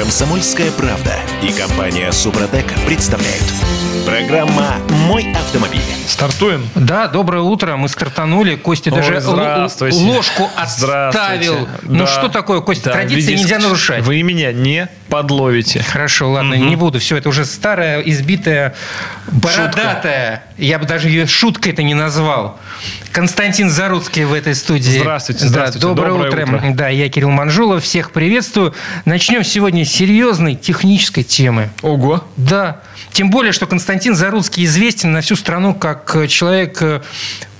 Комсомольская правда и компания Супротек представляют. Программа «Мой автомобиль». Стартуем. Да, доброе утро. Мы стартанули. Костя Ой, даже ложку. Здравствуйте. Ну Да. что такое, Костя? Да, Традиции видите, нельзя нарушать. Вы меня не подловите. Хорошо, ладно, не буду. Все, это уже старая, избитая, бородатая. Я бы даже ее шуткой это не назвал. Константин Заруцкий в этой студии. Здравствуйте, Да, здравствуйте. доброе, Доброе утро. утро. Да, я Кирилл Манжулов. Всех приветствую. Начнем сегодня с серьезной технической темы. Ого. Да. Тем более, что Константин Заруцкий известен на всю страну как э, человек э,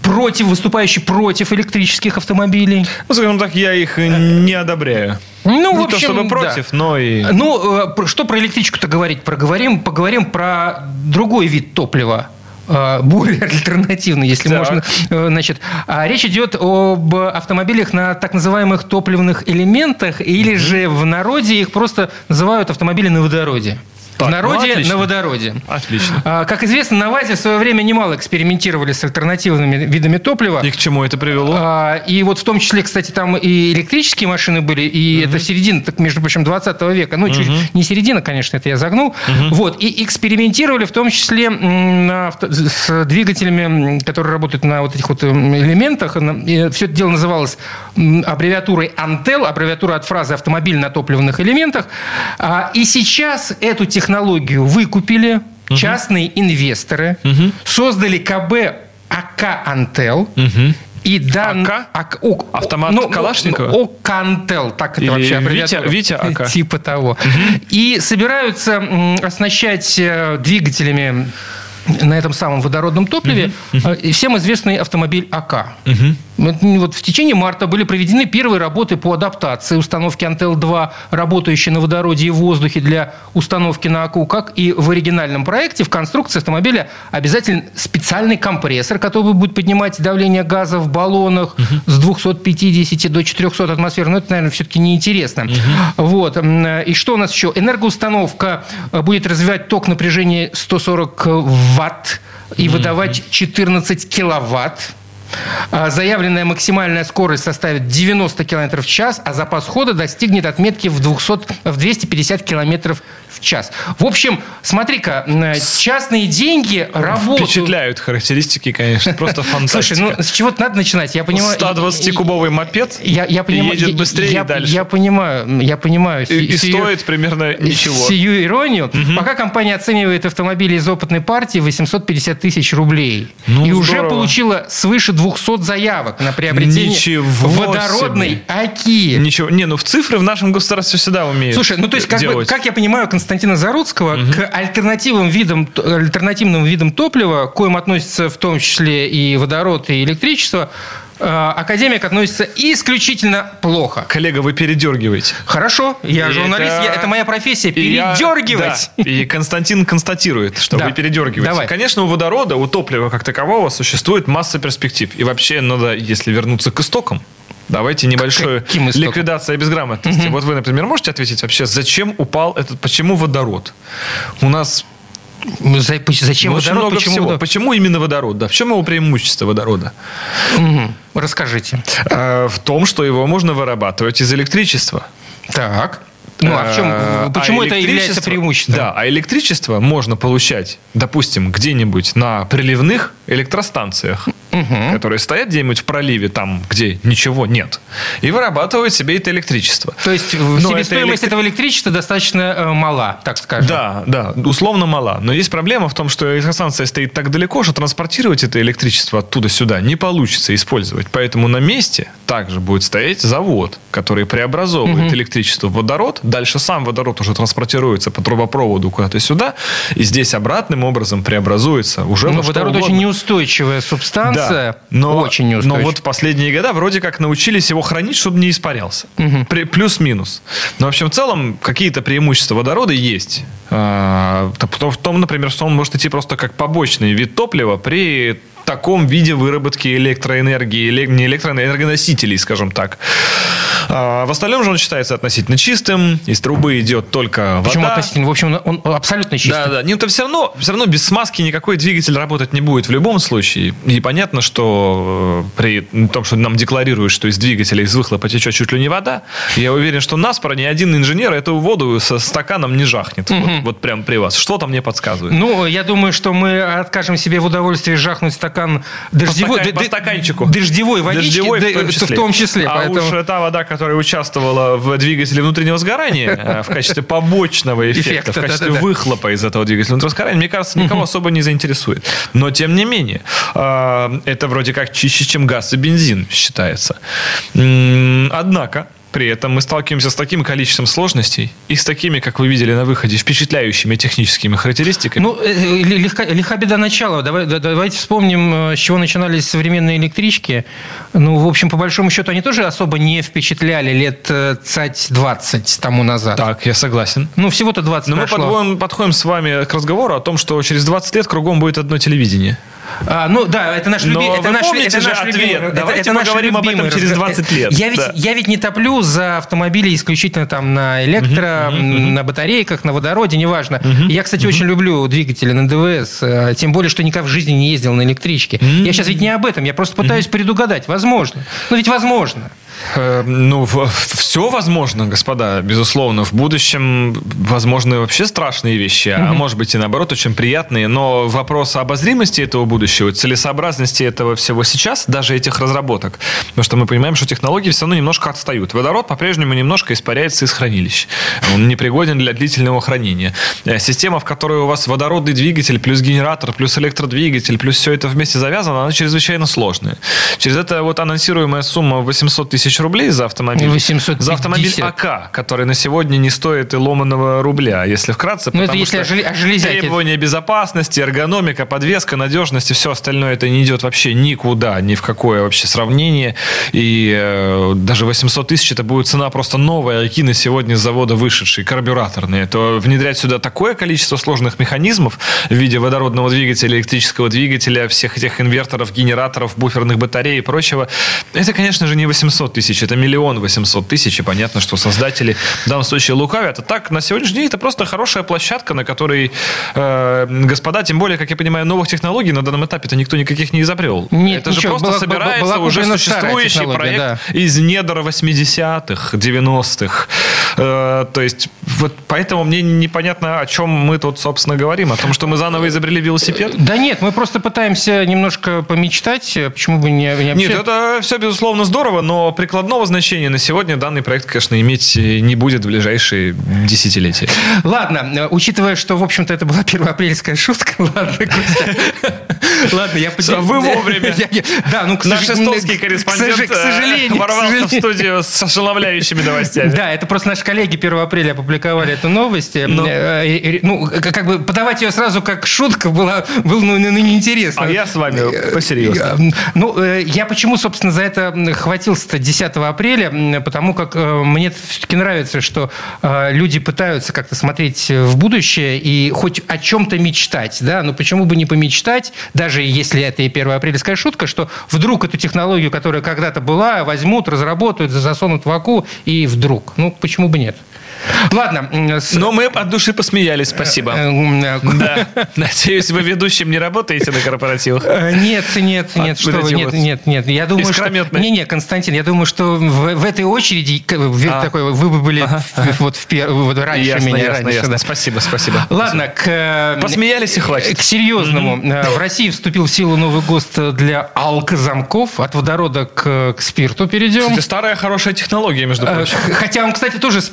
против, выступающий против электрических автомобилей. Ну, скажем так, я их э, не одобряю. Ну, не в общем, то чтобы да. против, но и... Ну, что про электричку-то говорить? Проговорим, поговорим про другой вид топлива более альтернативный, если Так. можно. Э, Значит, а речь идет об автомобилях на так называемых топливных элементах, или же в народе их просто называют автомобили на водороде. Так, в ну, народе отлично. на водороде. Отлично. А, Как известно, на ВАЗе в свое время немало экспериментировали с альтернативными видами топлива. И к чему это привело? А, И вот в том числе, кстати, там и электрические машины были, и это середина, так, между прочим, 20 века. Ну, чуть не середина, конечно, это я загнул. Вот. И экспериментировали в том числе на с двигателями, которые работают на вот этих вот элементах. Все это дело называлось аббревиатурой «Антел», аббревиатура от фразы «автомобиль на топливных элементах». А, И сейчас эту технологию выкупили частные инвесторы, создали КБ АК «Антел», и дан... АК? АК, о- Автомат ну, Калашникова? ну, ОК-Антел, так это Или вообще Витя- аббревиатура. Витя АК? Типа того. И собираются оснащать э, двигателями на этом самом водородном топливе э, всем известный автомобиль АК. Вот в течение марта были проведены первые работы по адаптации установки Антел-2, работающей на водороде и воздухе для установки на АКУ, как и в оригинальном проекте в конструкции автомобиля обязательно специальный компрессор, который будет поднимать давление газа в баллонах с 250 до 400 атмосфер. Но это, наверное, все-таки неинтересно. Вот. М, И что у нас еще? Энергоустановка э, будет развивать ток напряжения 140 ватт и выдавать 14 киловатт. А Заявленная максимальная скорость составит 90 км в час, а запас хода достигнет отметки в, 200, в 250 км час. В общем, смотри-ка, частные деньги работают... Впечатляют характеристики, конечно. Просто фантастика. Слушай, ну с чего-то надо начинать. Я понимаю... 120-кубовый мопед я, я понимаю, едет быстрее я, и дальше. Я понимаю, я понимаю. И, и сию- стоит примерно ничего. Сию иронию. Пока компания оценивает автомобили из опытной партии в 850 тысяч рублей. Ну, и уже здорово. получила свыше 200 заявок на приобретение Ничего водородной себе. АКИ. Ничего. Не, ну в цифры в нашем государстве всегда умеют Слушай, ну то есть, как, бы, как я понимаю Константина Заруцкого, к альтернативным видам, альтернативным видам топлива, к коим относятся в том числе и водород, и электричество, э, академик относится исключительно плохо. Коллега, вы передергиваете. Хорошо, я И журналист, это- я- это моя профессия, И я- передергивать. да, и Константин констатирует, что Да. вы передергиваете. Давай. Конечно, у водорода, у топлива как такового существует масса перспектив. И вообще надо, если вернуться к истокам, давайте небольшую ликвидация безграмотности. Вот вы, например, можете ответить вообще, зачем упал этот, почему водород? У нас За- Зачем ну, водород? много Почему всего. Почему именно водород? Да? В чем его преимущество водорода? Мгм. Расскажите. Э, В том, что его можно вырабатывать из электричества. Так. Ну, а в чем, Э, почему а это является преимуществом? Да, а электричество можно получать, допустим, где-нибудь на приливных электростанциях, которые стоят где-нибудь в проливе, там, где ничего нет, и вырабатывают себе это электричество. То есть Но это себестоимость электри- этого электричества достаточно э, мала, так скажем. Да, да, условно мала. Но есть проблема в том, что электростанция стоит так далеко, что транспортировать это электричество оттуда сюда не получится использовать. Поэтому на месте также будет стоять завод, который преобразовывает электричество в водород. Дальше сам водород уже транспортируется по трубопроводу куда-то сюда. И здесь обратным образом преобразуется уже Но водород очень неустойчивая субстанция. Да, но, очень но неустойчивая. вот в последние года вроде как научились его хранить, чтобы не испарялся. При- Плюс-минус. Но, в общем, в целом какие-то преимущества водорода есть. А, В том, например, что он может идти просто как побочный вид топлива при таком виде выработки электроэнергии, не электроэнергоносителей, скажем так. А в остальном же он считается относительно чистым, из трубы идет только вода. Почему относительно? В общем, он абсолютно чистый. Да, да. Нет, то все равно, все равно без смазки никакой двигатель работать не будет в любом случае. И понятно, что э, при том, что нам декларируют, что из двигателя из выхлопа течет чуть ли не вода, я уверен, что наспор ни один инженер эту воду со стаканом не жахнет. Угу. Вот, вот прямо при вас. Что-то мне подсказывает. Ну, я думаю, что мы откажем себе в удовольствии жахнуть стакан дождевой, по, стакан, по стаканчику. дождевой водички, дождевой в том числе. В том числе а поэтому... уж та вода, которая участвовала в двигателе внутреннего сгорания э, в качестве побочного эффекта, в качестве выхлопа из этого двигателя внутреннего сгорания, мне кажется, никого особо не заинтересует. Но, тем не менее, э, это вроде как чище, чем газ и бензин считается. Однако, при этом мы сталкиваемся с таким количеством сложностей и с такими, как вы видели на выходе, впечатляющими техническими характеристиками. Ну, э, э, легка, легка беда начала. Давай, давайте вспомним, э, с чего начинались современные электрички. Ну, в общем, по большому счету, они тоже особо не впечатляли лет цать 20 тому назад. Так, я согласен. Ну, всего-то 20 Но прошло. мы подходим, подходим с вами к разговору о том, что через 20 лет кругом будет одно телевидение. А, ну да, это наш любимый. Это наш, это наш ответ. Любимый, Давайте это, это поговорим об этом через 20 лет. Я ведь, да. я ведь не топлю за автомобили исключительно там на электро, uh-huh. на батарейках, на водороде, неважно. Uh-huh, я, кстати, uh-huh. очень люблю двигатели на ДВС, э, тем более, что никак в жизни не ездил на электричке. Uh-huh. Я сейчас ведь не об этом, я просто пытаюсь uh-huh. предугадать. Возможно. Ну ведь возможно. Э, ну, все возможно, господа, безусловно. В будущем возможны вообще страшные вещи, mm-hmm. а может быть и наоборот очень приятные. Но вопрос обозримости этого будущего, целесообразности этого всего сейчас, даже этих разработок, потому что мы понимаем, что технологии все равно немножко отстают. Водород по-прежнему немножко испаряется из хранилищ. Он непригоден для длительного хранения. Э, система, в которой у вас водородный двигатель, плюс генератор, плюс электродвигатель, плюс все это вместе завязано, она чрезвычайно сложная. Через это вот анонсируемая сумма 800 тысяч тысяч рублей за автомобиль. 850. За автомобиль АК, который на сегодня не стоит и ломаного рубля, если вкратце. Ну, это если о, жел... о железяке. Требования безопасности, эргономика, подвеска, надежность и все остальное, это не идет вообще никуда, ни в какое вообще сравнение. И э, даже 800 тысяч это будет цена просто новая, аки на сегодня с завода вышедший, карбюраторные. То внедрять сюда такое количество сложных механизмов в виде водородного двигателя, электрического двигателя, всех этих инверторов, генераторов, буферных батарей и прочего, это, конечно же, не 800 тысяч тысяч, это миллион восемьсот тысяч, и понятно, что создатели в данном случае лукавят. А так, на сегодняшний день это просто хорошая площадка, на которой э, господа, тем более, как я понимаю, новых технологий на данном этапе-то никто никаких не изобрел. Нет, это ничего, же просто была, собирается была уже существующий проект да. из недр 80-х, 90-х. Э, то есть, вот поэтому мне непонятно, о чем мы тут, собственно, говорим. О том, что мы заново изобрели велосипед? Да нет, мы просто пытаемся немножко помечтать. Почему бы не, не Нет, это все, безусловно, здорово, но прикладного значения на сегодня данный проект, конечно, иметь не будет в ближайшие десятилетия. Ладно, э, учитывая, что, в общем-то, это была первоапрельская шутка, ладно, Ладно, я поделюсь. Вы вовремя. Да, ну, к Наш эстонский корреспондент к сожалению, ворвался в студию с ошеломляющими новостями. Да, это просто наши коллеги 1 апреля опубликовали эту новость. Ну, э, ну как бы подавать ее сразу как шутка было, было ну, ну, неинтересно. А я с вами посерьезнее. Ну, я почему, собственно, за это хватился-то 10 апреля, потому как э, мне все-таки нравится, что э, люди пытаются как-то смотреть в будущее и хоть о чем-то мечтать, да, но почему бы не помечтать, даже если это и 1 апрельская шутка, что вдруг эту технологию, которая когда-то была, возьмут, разработают, засунут в АКУ, и вдруг. Ну, почему бы нет? Ладно. Но мы от души посмеялись, спасибо. Э, да. Надеюсь, вы ведущим не работаете на корпоративах? Э, нет, нет, нет, что вы, нет, нет, нет. Я думаю, что... Не, не, Константин, я думаю, что в, в этой очереди а. такой, вы бы были ага, вот, в, вот раньше ясно, меня. Ясно, раньше, ясно. Да. Спасибо, спасибо. Ладно, к... Э, Посмеялись и хватит. К серьезному. Mm-hmm. В России вступил в силу новый ГОСТ для алкозамков. От водорода к, к спирту перейдем. Это старая хорошая технология, между прочим. Хотя он, кстати, тоже с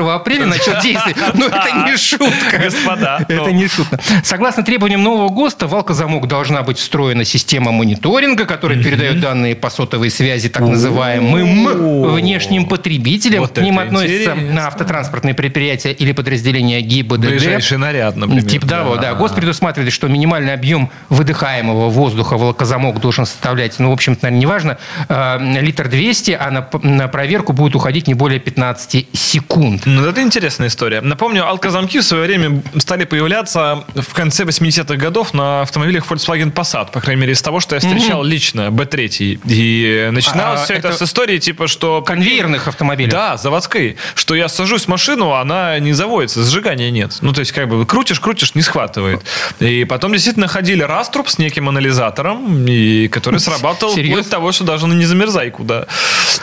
1 апреля начал действовать. Но это не шутка. Господа. Это ну. не шутка. Согласно требованиям нового ГОСТа, в алкозамок должна быть встроена система мониторинга, которая передает данные по сотовой связи так называемым внешним потребителям. К ним относятся автотранспортные предприятия или подразделения ГИБДД. Ближайший наряд, например. Тип того, да. ГОСТ предусматривает, что минимальный объем выдыхаемого воздуха в алкозамок должен составлять, ну, в общем-то, наверное, неважно, э, литр 200, а на проверку будет уходить не более 15 секунд. Ну, это интересная история. Напомню, алкозамки в свое время стали появляться в конце 80-х годов на автомобилях Volkswagen Passat, по крайней мере, из того, что я встречал лично, B3. И начиналось А, все это, это с истории, типа, что... Конвейерных автомобилей. Да, заводской. Что я сажусь в машину, она не заводится, сжигания нет. Ну, то есть, как бы, крутишь, крутишь, не схватывает. И потом действительно ходили раструб с неким анализатором, и который срабатывал Серьезно? вплоть до того, что даже на не замерзайку, да.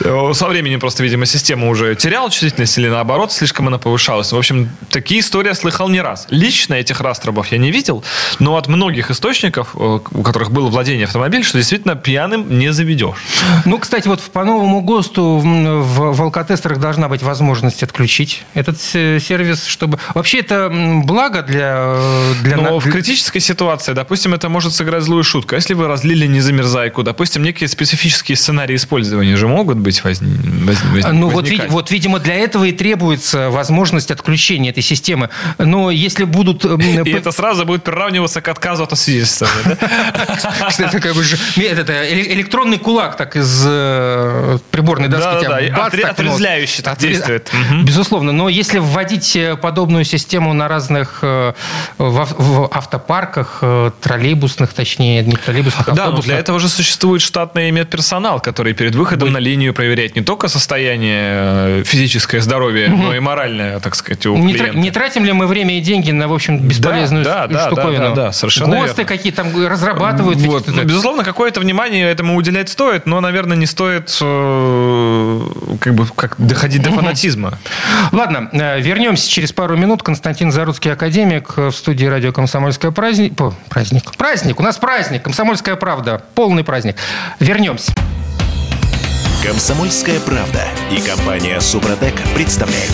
Э, Со временем просто, видимо, система уже теряла чувствительность или наоборот, слишком она повышалась. В общем, такие истории я слыхал не раз. Лично этих раструбов я не видел, но от многих источников, э, у которых было владение автомобиля, что действительно пьяным не заведешь. Ну, кстати, вот по новому ГОСТу в, в, в алкотестерах должна быть возможность отключить этот сервис, чтобы... Вообще это благо для... э, для Но на- в критической ситуации, допустим, это может сыграть злую шутку. Если вы разлили не замерзайку, допустим, некие специфические сценарии использования же могут быть возни... воз- воз- Ну, вот, возникать. вот, видимо, для этого и требуется возможность отключения этой системы. Но если будут... И это сразу будет приравниваться к отказу от? Что это как бы электронный кулак так из э, приборной доски Да-да-да, тебя и бац, отре- так, действует. Мгм. Безусловно, но если вводить э, подобную систему на разных э, в, автопарках, троллейбусных, точнее, не троллейбусных, Да, но для этого же существует штатный медперсонал, который перед выходом на линию проверяет не только состояние физическое здоровье, но и моральное, так сказать, у не, тра- клиента. не тратим ли мы время и деньги на, в общем, бесполезную Да, да, ш- да, штуковину? да, да, да, совершенно ГОСТы какие там разрабатывают. Вот. Ну, безусловно, какое-то внимание этому уделять стоит, но, наверное, не стоит э, как бы как доходить до фанатизма. Ладно, э, вернемся через пару минут. Константин Заруцкий, академик, э, в студии радио «Комсомольская праздник». Праздник. Праздник. У нас праздник. «Комсомольская правда». Полный праздник. Вернемся. Комсомольская правда и компания Супротек представляют.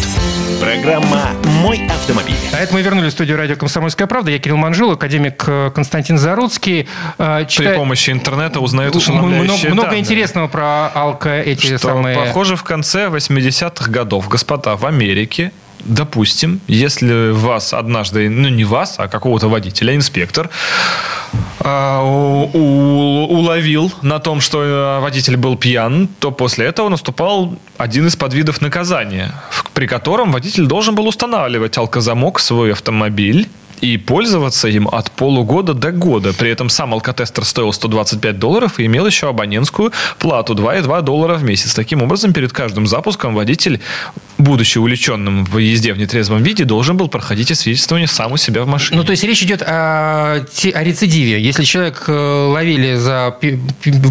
Программа «Мой автомобиль». А это мы вернулись в студию радио «Комсомольская правда». Я Кирилл Манжул, академик э, Константин Заруцкий. Э, При помощи интернета узнают ошеломляющие много, много данные. интересного про алко эти Что, самые... похоже, в конце 80-х годов, господа, в Америке, допустим, если вас однажды, ну не вас, а какого-то водителя, инспектор, а, уловил на том, что э, водитель был пьян, то после этого наступал один из подвидов наказания, при котором водитель должен был устанавливать алкозамок в свой автомобиль и пользоваться им от полугода до года. При этом сам алкотестер стоил 125 долларов и имел еще абонентскую плату 2,2 доллара в месяц. Таким образом, перед каждым запуском водитель, будучи увлеченным в езде в нетрезвом виде, должен был проходить освидетельствование сам у себя в машине. Ну, то есть речь идет о, о рецидиве. Если человек э, ловили за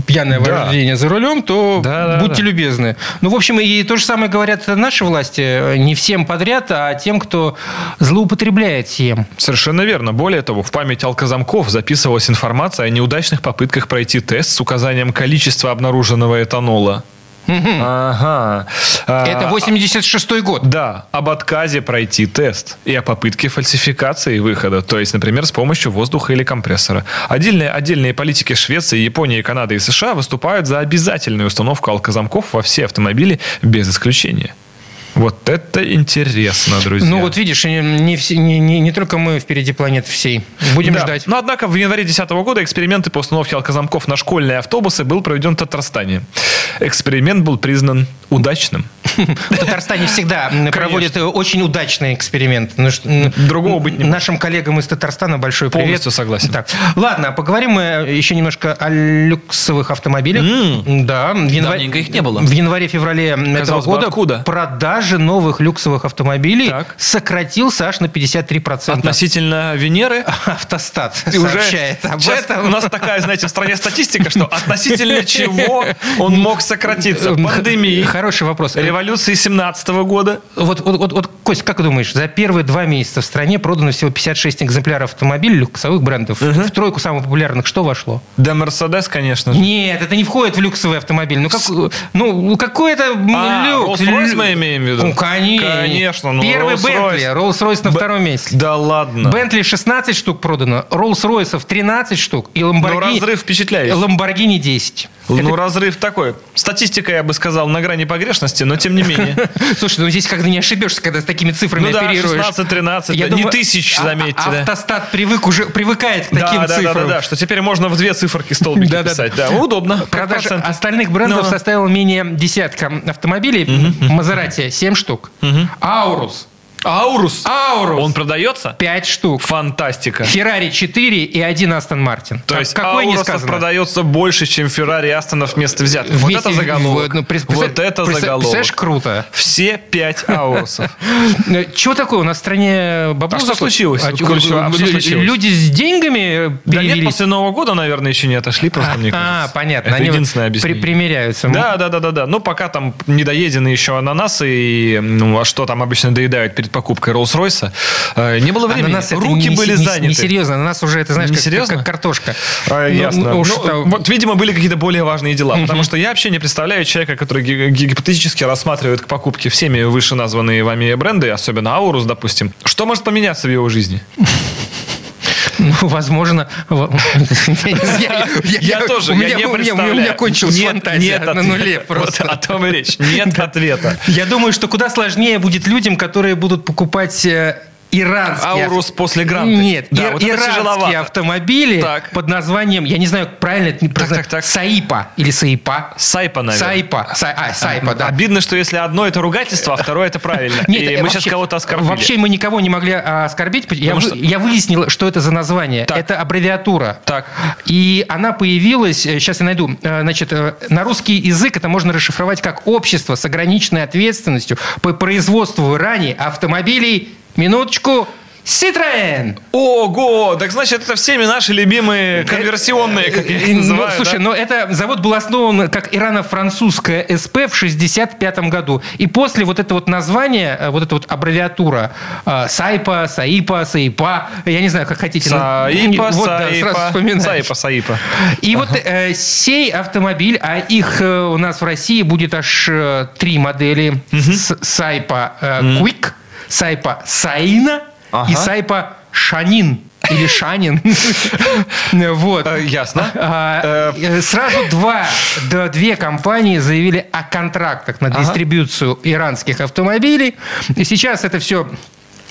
пьяное Да. вождение за рулем, то Да, да, будьте да. любезны. Ну, в общем, и то же самое говорят наши власти. Не всем подряд, а тем, кто злоупотребляет сем. Совершенно верно. Более того, в память алкозамков записывалась информация о неудачных попытках пройти тест с указанием количества обнаруженного этанола. Ага. А, Это 86-й год. Да, об отказе пройти тест и о попытке фальсификации выхода, то есть, например, с помощью воздуха или компрессора. Отдельные, отдельные политики Швеции, Японии, Канады и США выступают за обязательную установку алкозамков во все автомобили без исключения. Вот это интересно, друзья. Ну, вот видишь, не, не не- не- не только мы впереди планеты всей. Будем Да. ждать. Но, однако, в январе 2010 года эксперименты по установке алкозамков на школьные автобусы был проведен в Татарстане. Эксперимент был признан удачным. В Татарстане всегда проводят очень удачные эксперименты. Ну, м, Другого быть не может. Нашим коллегам из Татарстана большой привет. Полностью согласен. Так, ладно, поговорим мы еще немножко о люксовых автомобилях. Да, Давненько их не было. В январе-феврале этого года откуда? Продажи новых люксовых автомобилей Так. сократился аж на 53%. Относительно Венеры Автостат И уже сообщает об сейчас этом. У нас такая, знаете, в стране статистика, что относительно чего он мог сократиться? Пандемии, Хороший вопрос. революции 17 года. Вот, вот, вот, вот, Кость, как думаешь, за первые два месяца в стране продано всего 56 экземпляров автомобилей люксовых брендов. В тройку самых популярных что вошло? Да, Мерседес, конечно же. Нет, это не входит в люксовый автомобиль. Ну, как, ну какой это А, люкс? Rolls-Royce мы имеем в виду? Ну, конечно. Конечно, ну, Первый. Бентли, Rolls-Royce на Б- втором месте. Да ладно. Бентли 16 штук продано, Rolls-Royce 13 штук и Но Lamborghini, разрыв впечатляющий. Lamborghini 10. Ну, разрыв такой. Статистика, я бы сказал, на грани погрешности, но тем не менее. Слушай, ну здесь когда не ошибешься, когда с такими цифрами Ну да, оперируешь. 16-13, Я не думаю, тысяч, а- заметьте, да. Автостат привык уже привыкает к таким Да, да, да, цифрам. да, да, что теперь можно в две циферки столбики Да, да, писать. Да, удобно. как Продажа процент. остальных брендов Ну. составила менее десятка автомобилей. Мазерати 7 штук. Аурус. Аурус. Аурус. Он продается? 5 штук. Фантастика. Феррари 4 и один Астон Мартин. То Как- есть какой не сказано. продается больше, чем Феррари и Астонов вместе взятых. Вот это заголовок. вот, ну, это заголовок. Представляешь, круто. Все пять Аурусов. Э, Чего такое? У нас в стране бабло А что случилось? А, а случилось? Люди с деньгами Да нет, после Нового года, наверное, еще не отошли просто, мне А, кажется. понятно. Это единственное объяснение. примеряются. Да, да, да, да, да. Ну, пока там недоедены еще ананасы и ну, а что там обычно доедают перед покупкой Роллс-Ройса, э, не было времени. Это Руки не- были не- заняты. Несерьезно. Ананас уже, это знаешь, Не как, серьезно? как картошка. А, Ну, ясно. ну, уж Ну, там- вот, видимо, были какие-то более важные дела. Потому что я вообще не представляю человека, который ги- гипотетически рассматривает к покупке всеми вышеназванные вами бренды, особенно Аурус, допустим. Что может поменяться в его жизни? Ну, возможно. во- Я тоже, я не меня- У представляю. меня кончилась фантазия на ответа. нуле просто. о том и речь. Нет ответа. Я думаю, что куда сложнее будет людям, которые будут покупать э, иранские... Аурус после Гранты. Нет, Да, ир- вот иранские автомобили Так. под названием, я не знаю, правильно это не произносится, так, так. Саипа или Саипа. Сайпа, наверное. Сайпа. Са- а, Сайпа, да. Обидно, что если одно это ругательство, а второе это правильно. Нет, И э, мы вообще- сейчас кого-то оскорбили. Вообще мы никого не могли а, оскорбить. Я, вы- что- я выяснил, что это за название. Так. Это аббревиатура. Так. И она появилась, сейчас я найду, э, значит, э, на русский язык это можно расшифровать как общество с ограниченной ответственностью по производству в Иране автомобилей, минуточку, Citroën. Ого! Так значит, это всеми наши любимые конверсионные, как я их Ну, называю. слушай, да? но это завод был основан как ирано-французская СП в 65 году. И после вот это вот название, э, вот эта вот аббревиатура э, Сайпа, Саипа, Саипа, я не знаю, как хотите. Саипа, Вот, да, сразу Саипа. Саипа, Саипа. И вот э, сей автомобиль, а их э, у нас в России будет аж э, три модели. С- Сайпа э, Quick, Сайпа Саина и Ага. Сайпа Шанин. Или Шанин. Вот. Э, Ясно. А, э, Сразу два, две компании заявили о контрактах на дистрибьюцию иранских автомобилей. И сейчас это все э,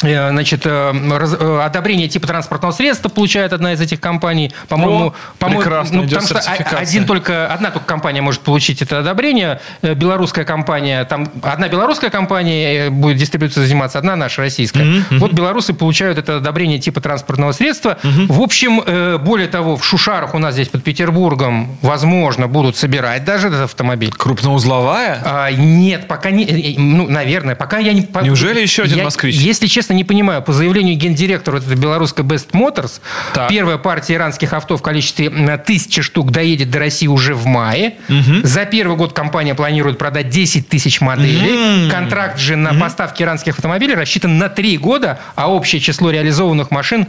Значит, э, раз- э, одобрение типа транспортного средства получает одна из этих компаний. По-моему, О, по-моему, прекрасно, ну, потому что один только, одна только компания может получить это одобрение. Э, Белорусская компания, там одна белорусская компания э, будет дистрибьюцией заниматься, одна наша российская. Вот белорусы получают это одобрение типа транспортного средства. В общем, э, более того, в Шушарах у нас здесь под Петербургом, возможно, будут собирать даже этот автомобиль. Крупноузловая? А, нет, пока не, э, ну, наверное, пока я не... по- Неужели еще один Я, москвич? Если честно, не понимаю. По заявлению гендиректора вот этой белорусской Best Motors, Так. первая партия иранских авто в количестве тысячи штук доедет до России уже в мае. За первый год компания планирует продать 10 тысяч моделей. Контракт же на поставки иранских автомобилей рассчитан на 3 года, а общее число реализованных машин,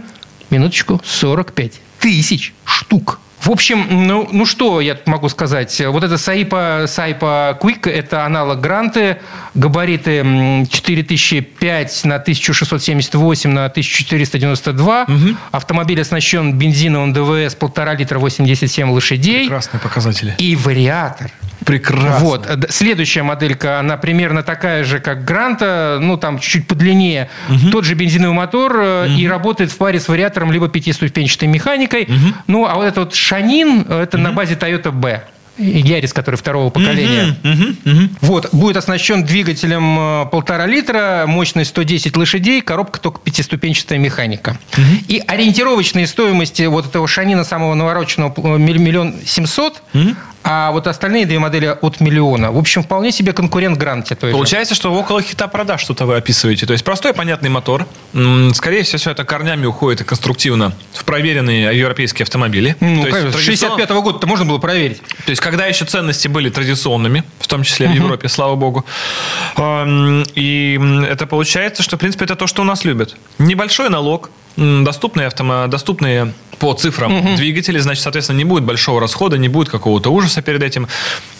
минуточку, 45 тысяч штук. В общем, ну, ну что я могу сказать? Вот это Саипа, Саипа Quick, это аналог Гранты, габариты м, 4005 на 1678 на 1492. Автомобиль оснащен бензиновым ДВС 1,5 литра 87 лошадей. Прекрасные показатели. И вариатор. Прекрасно. Вот. Д- Следующая моделька, она примерно такая же, как Гранта, ну, там чуть-чуть подлиннее. Тот же бензиновый мотор э, и работает в паре с вариатором либо пятиступенчатой механикой. Ну, а вот этот вот Шанин, э, это на базе Toyota B. Ярис, который второго поколения. Вот, будет оснащен двигателем э, полтора литра, мощность 110 лошадей, коробка только пятиступенчатая механика. И ориентировочные стоимости вот этого Шанина самого навороченного э, миллион семьсот, а вот остальные две модели от миллиона. В общем, вполне себе конкурент Гранте. же. Получается, что около хита продаж что-то вы описываете. То есть простой, понятный мотор. Скорее всего, все это корнями уходит и конструктивно в проверенные европейские автомобили. Ну, То есть конечно, с традицион- 65 года-то можно было проверить. То есть, когда еще ценности были традиционными, в том числе в Европе, слава богу. И это получается, что, в принципе, это то, что у нас любят. Небольшой налог, доступные, автомо... доступные по цифрам угу. двигателей, значит, соответственно, не будет большого расхода, не будет какого-то ужаса перед этим.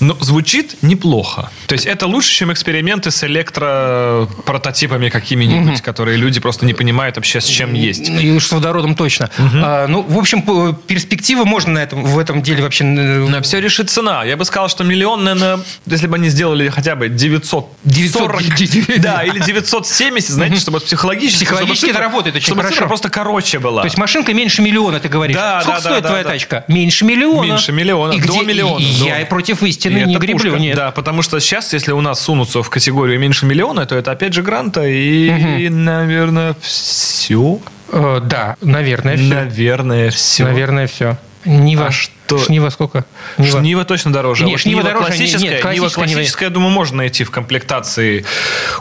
Но звучит неплохо. То есть это лучше, чем эксперименты с электропрототипами какими-нибудь, угу. которые люди просто не понимают вообще, с чем есть. И с водородом точно. Угу. А, ну, в общем, перспектива можно на этом, в этом деле вообще... На все решит цена. Я бы сказал, что миллион, наверное, если бы они сделали хотя бы 900... 940, 900, да, или 970, знаете, чтобы психологически... Психологически это работает очень чтобы хорошо. просто короче была. То есть машинка меньше миллиона, ты говоришь. Да, Сколько да, стоит да, твоя да, тачка? Меньше миллиона. Меньше миллиона. И до где, миллиона. И, до. Я против истины и не греблю. Пушка. Нет. Да, потому что сейчас, если у нас сунутся в категорию меньше миллиона, то это опять же гранта. И, угу. и наверное, все. Э, да, наверное, все. Наверное, все. Наверное, все. Нива. А что? Шнива сколько? Нива, Шнива точно дороже. Нет, а Шнива, Нива дороже. Классическая, нет, классическая, Нива классическая, я думаю, можно найти в комплектации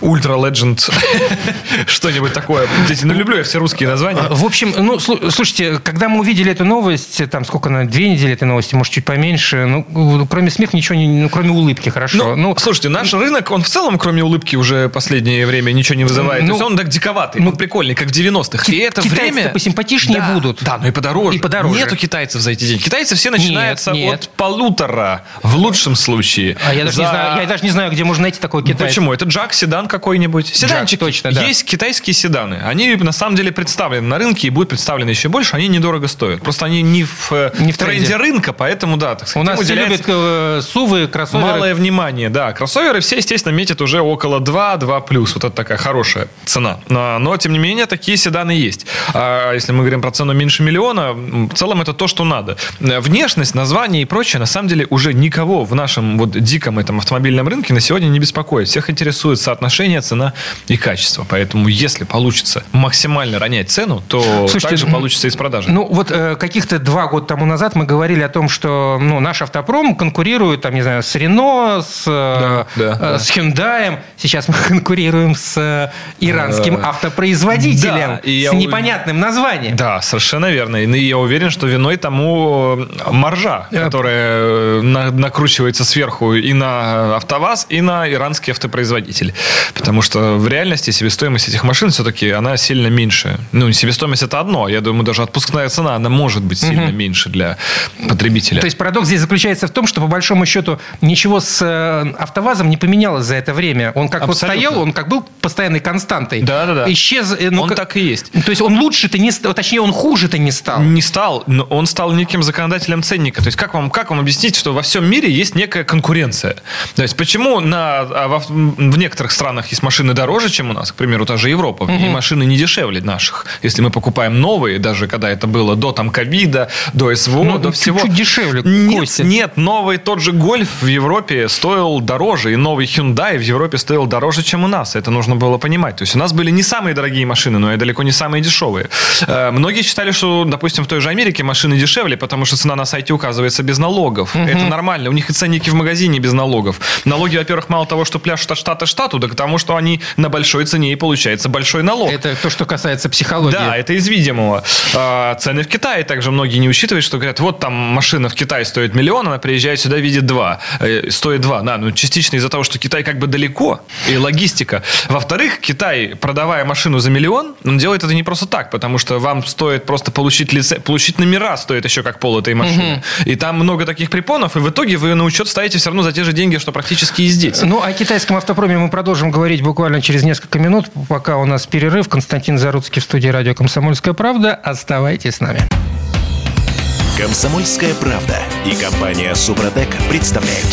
Ультра Legend. Что-нибудь такое. Ну, люблю я все русские названия. В общем, ну, слушайте, когда мы увидели эту новость, там сколько на две недели этой новости, может, чуть поменьше, ну, кроме смеха ничего не, ну, кроме улыбки, хорошо. Ну, ну, слушайте, наш рынок, он в целом, кроме улыбки, уже последнее время ничего не вызывает. Ну, То есть он так диковатый, ну, прикольный, как в 90-х. И это время... посимпатичнее да, будут. Да, но и подороже. И подороже. Нету китайцев за эти деньги. Китайцы все начинаются нет, нет. от полутора, в лучшем случае. А я даже, за... не знаю, я даже не знаю, где можно найти такой китайский. Почему? Это Джак, седан какой-нибудь. Седанчик. Джак, точно, да. Есть китайские седаны. Они на самом деле представлены на рынке и будут представлены еще больше. Они недорого стоят. Просто они не в, э, не в тренде. тренде рынка, поэтому да. Так сказать, У нас все любят э, сувы, кроссоверы. Малое внимание, да. Кроссоверы все, естественно, метят уже около 2, 2 плюс. Вот это такая хорошая цена. Но, но тем не менее, такие седаны есть. А если мы говорим про цену меньше миллиона, в целом это то, что надо. Внешность, название и прочее, на самом деле, уже никого в нашем вот диком этом автомобильном рынке на сегодня не беспокоит. Всех интересует соотношение цена и качество. Поэтому, если получится максимально ронять цену, то Слушайте, также получится и с продажей. Ну, вот э, каких-то два года тому назад мы говорили о том, что ну, наш автопром конкурирует, там, не знаю, с Рено, с, да, да, э, с Hyundai. Сейчас мы конкурируем с э, иранским э, автопроизводителем да, и с непонятным названием. Да, совершенно верно. И я уверен, что виной тому маржа, э, которая на, накручивается сверху и на АвтоВАЗ, и на иранский автопроизводитель. Потому что в реальности себестоимость этих машин все-таки она сильно меньше. Ну, себестоимость это одно. Я думаю, даже отпускная цена, она может быть сильно угу. меньше для потребителя. То есть парадокс здесь заключается в том, что по большому счету ничего с э, АвтоВАЗом не поменялось за это время. Он как Абсолютно. вот стоял, он как был постоянной константой. Да, да, да. Исчез. Э, ну, он так и есть. То есть он лучше-то не стал, точнее, он хуже-то не стал. Не стал, но он стал неким законодателем ценника. То есть как вам, как вам объяснить, что во всем мире есть некая конкуренция? То есть почему на, а в, в некоторых странах есть машины дороже, чем у нас, к примеру, та же Европа, угу. и машины не дешевле наших. Если мы покупаем новые, даже когда это было до там ковида, до СВО, ну, до всего. Чуть дешевле. Нет, Костя. нет, новый тот же Гольф в Европе стоил дороже, и новый Hyundai в Европе стоил дороже, чем у нас. Это нужно было понимать. То есть у нас были не самые дорогие машины, но и далеко не самые дешевые. Э, многие считали, что, допустим, в той же Америке машины дешевле, потому что цена на сайте указывается без налогов. Угу. Это нормально. У них и ценники в магазине без налогов. Налоги, во-первых, мало того, что пляшут от штата штату, так к тому, что они на большой цене и получается большой налог. Это то, что касается психологии. Да, это из видимого. А, цены в Китае также многие не учитывают, что говорят, вот там машина в Китае стоит миллион, она приезжает сюда, видит два. Э, стоит два, да, ну частично из-за того, что Китай как бы далеко, и логистика. Во-вторых, Китай, продавая машину за миллион, он делает это не просто так, потому что вам стоит просто получить лице, получить номера стоит еще как пол этой машины. Угу. И там много таких препонов, и в итоге вы на учет ставите все равно за те же деньги, что практически и здесь. Ну, о китайском автопроме мы продолжим говорить буквально через несколько минут, пока у нас перерыв. Константин Заруцкий в студии радио «Комсомольская правда». Оставайтесь с нами. «Комсомольская правда» и компания «Супротек» представляют.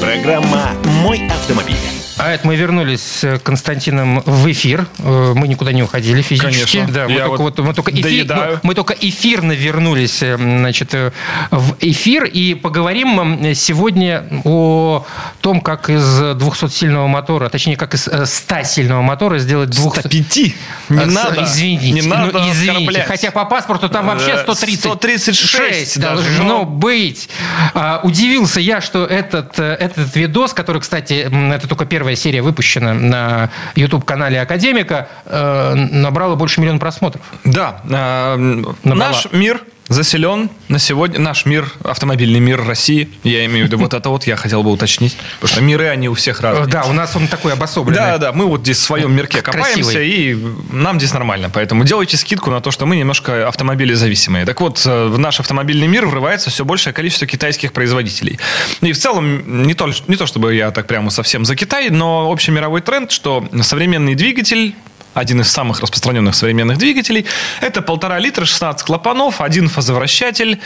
Программа «Мой автомобиль». А это мы вернулись с Константином в эфир. Э, мы никуда не уходили физически. Конечно. Да, мы, только, вот мы, только эфир, мы, мы только эфирно вернулись э, значит, э, в эфир и поговорим сегодня о том, как из 200-сильного мотора, точнее, как из 100-сильного мотора сделать 200... 105? Не надо. Извините. Не надо ну, извините. Хотя по паспорту там вообще 130. 136 должно но... быть. А, удивился я, что этот, этот видос, который, кстати, это только первый первая серия выпущена на YouTube-канале Академика, э, набрала больше миллиона просмотров. Да. Э, наш мир заселен на сегодня наш мир, автомобильный мир России. Я имею в виду вот это вот, я хотел бы уточнить. Потому что миры, они у всех разные. Да, у нас он такой обособленный. Да, да, мы вот здесь в своем мирке копаемся, Красивый. и нам здесь нормально. Поэтому делайте скидку на то, что мы немножко автомобилезависимые. Так вот, э, в наш автомобильный мир врывается все большее количество китайских производителей. И в целом, не то, не то чтобы я так прямо совсем за Китай, но общий мировой тренд, что современный двигатель один из самых распространенных современных двигателей. Это полтора литра, 16 клапанов, один фазовращатель,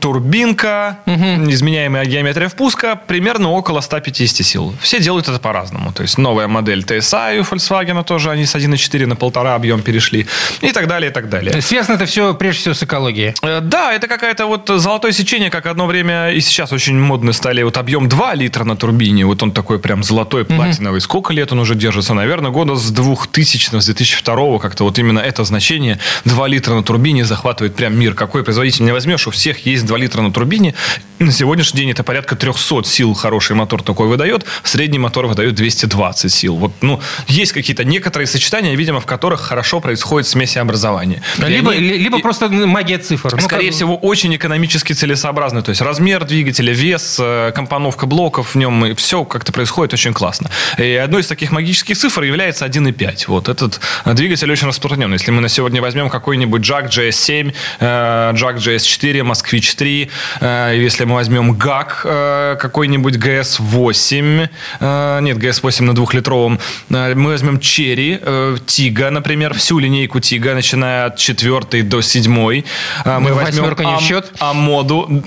турбинка, изменяемая геометрия впуска, примерно около 150 сил. Все делают это по-разному. То есть новая модель TSI у Volkswagen тоже, они с 1,4 на полтора объем перешли. И так далее, и так далее. Связано это все прежде всего с экологией. Э, Да, это какая-то вот золотое сечение, как одно время и сейчас очень модно стали вот объем 2 литра на турбине. Вот он такой прям золотой, платиновый. Сколько лет он уже держится? Наверное, года с 2000 с 2002 как-то вот именно это значение 2 литра на турбине захватывает прям мир. Какой производитель не возьмешь, у всех есть 2 литра на турбине. На сегодняшний день это порядка 300 сил хороший мотор такой выдает. Средний мотор выдает 220 сил. Вот, ну, есть какие-то некоторые сочетания, видимо, в которых хорошо происходит смесеобразование. И Либо, они- ли- либо и- просто магия цифр. Ну, Скорее как- всего, очень экономически целесообразно. То есть размер двигателя, вес, э, компоновка блоков в нем, и все как-то происходит очень классно. И одной из таких магических цифр является 1.5. Вот этот э, двигатель очень распространен. Если мы на сегодня возьмем какой-нибудь Jack GS7, э, Jack GS4, Москвич 3, э, если мы возьмем ГАК э, какой-нибудь GS8, э, нет, GS8 на двухлитровом, мы возьмем Cherry, Тига, например, всю линейку Тига, начиная от 4 до 7. Э, Мы Ну, возьмем восьмерка не в Ам- счет? Амоду.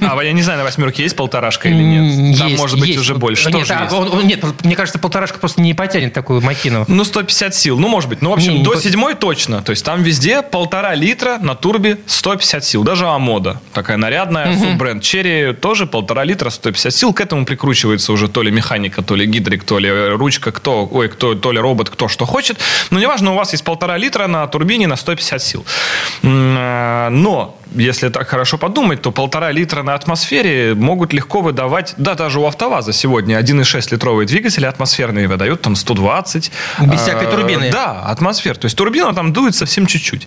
А я не знаю, на восьмерке есть полторашка или нет. Там Есть, может быть есть. уже больше. Нет, а есть. он- он- нет, мне кажется, полторашка просто не потянет такую махину. Ну, 150 сил. Ну, может быть. Ну, в общем, Не, не до по- седьмой точно. То есть там везде полтора литра на турбе 150 сил. Даже Амода. Такая нарядная, суббренд. Черри тоже полтора литра 150 сил. К этому прикручивается уже то ли механика, то ли гидрик, то ли ручка, кто, ой, кто, то ли робот, кто что хочет. Но неважно, у вас есть полтора литра на турбине на 150 сил. А, Но если так хорошо подумать, то полтора литра на атмосфере могут легко выдавать, да, даже у АвтоВАЗа сегодня 1,6 литровые двигатели атмосферные выдают там 120. Без всякой А, турбины. Да, атмосфер. То есть турбина там дует совсем чуть-чуть.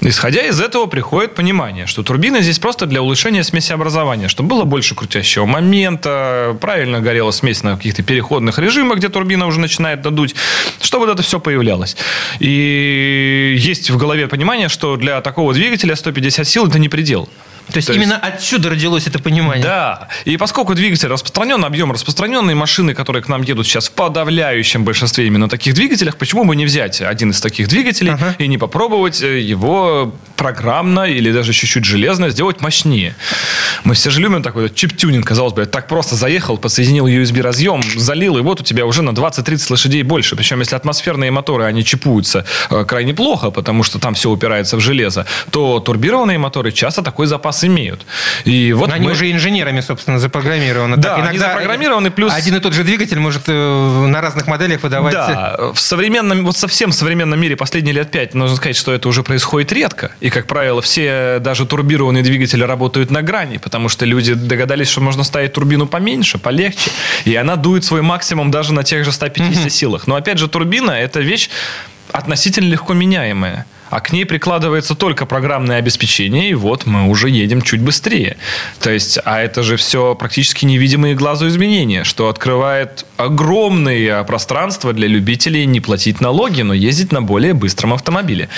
Исходя из этого приходит понимание, что турбина здесь просто для улучшения смесеобразования, чтобы было больше крутящего момента, правильно горела смесь на каких-то переходных режимах, где турбина уже начинает додуть, чтобы вот это все появлялось. И есть в голове понимание, что для такого двигателя 150 сил это не предел. То есть То есть- именно отсюда родилось это понимание. Да. И поскольку двигатель распространен, объем распространенный, машины, которые к нам едут сейчас в подавляющем большинстве именно таких двигателях, почему бы не взять один из таких двигателей Ага. и не попробовать э, его программно или даже чуть-чуть железно сделать мощнее? Мы все же любим такой вот чип-тюнинг, казалось бы, так просто заехал, подсоединил USB-разъем, залил, и вот у тебя уже на 20-30 лошадей больше. Причем, если атмосферные моторы, они чипуются э, крайне плохо, потому что там все упирается в железо, то турбированные моторы часто такой запас имеют. И вот Они мы- уже инженерами, собственно, запрограммированы. Да, Так, они запрограммированы, плюс- Один и тот же двигатель может э, на разных моделях выдавать... Да, в современном, вот совсем современном мире последние лет пять, нужно сказать, что это уже происходит редко. И, как правило, все даже турбированные двигатели работают на грани, потому что люди догадались, что можно ставить турбину поменьше, полегче, и она дует свой максимум даже на тех же 150 силах. Но, опять же, турбина – это вещь относительно легко меняемая. А к ней прикладывается только программное обеспечение, и вот мы уже едем чуть быстрее. То есть, а это же все практически невидимые глазу изменения, что открывает огромные пространства для любителей не платить налоги, но ездить на более быстром автомобиле.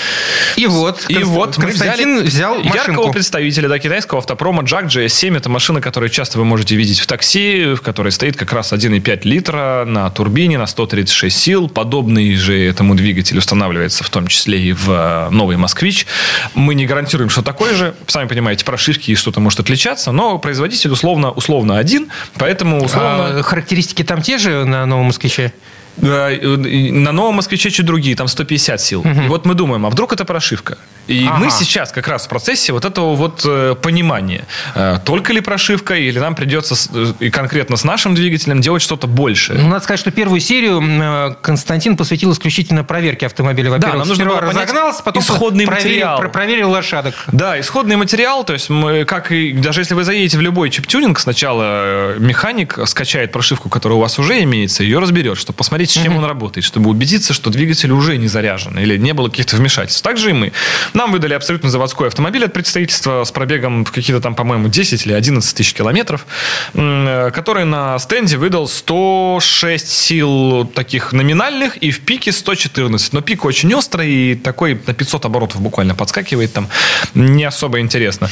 И вот, И Конст- вот мы Константин взяли взял яркого машинку. представителя да, китайского автопрома Jack GS7. Это машина, которую часто вы можете видеть в такси, в которой стоит как раз 1,5 литра на турбине на 136 сил. Подобный же этому двигатель устанавливается в том числе и в э, новый «Москвич». Мы не гарантируем, что такой же. Сами понимаете, прошивки и что-то может отличаться, но производитель условно, условно один, поэтому условно... А, характеристики там те же на новом москвиче? Да, На новом москвиче чуть другие, там 150 сил. И вот мы думаем, а вдруг это прошивка? И Ага. мы сейчас как раз в процессе вот этого вот э, понимания, э, только ли прошивка, или нам придется э, и конкретно с нашим двигателем делать что-то большее. Ну, надо сказать, что первую серию Константин посвятил исключительно проверке автомобиля. Во-первых, нам нужно было разогнался, потом исходный проверил, материал. про- проверил лошадок. Да, исходный материал, то есть мы, как и даже если вы заедете в любой чип-тюнинг, сначала механик скачает прошивку, которая у вас уже имеется, ее разберет, чтобы посмотреть, посмотреть, с чем он работает, чтобы убедиться, что двигатель уже не заряжен или не было каких-то вмешательств. Так же и мы. Нам выдали абсолютно заводской автомобиль от представительства с пробегом в какие-то там, по-моему, 10 или 11 тысяч километров, который на стенде выдал 106 сил таких номинальных и в пике 114. Но пик очень острый и такой на 500 оборотов буквально подскакивает там. Не особо интересно.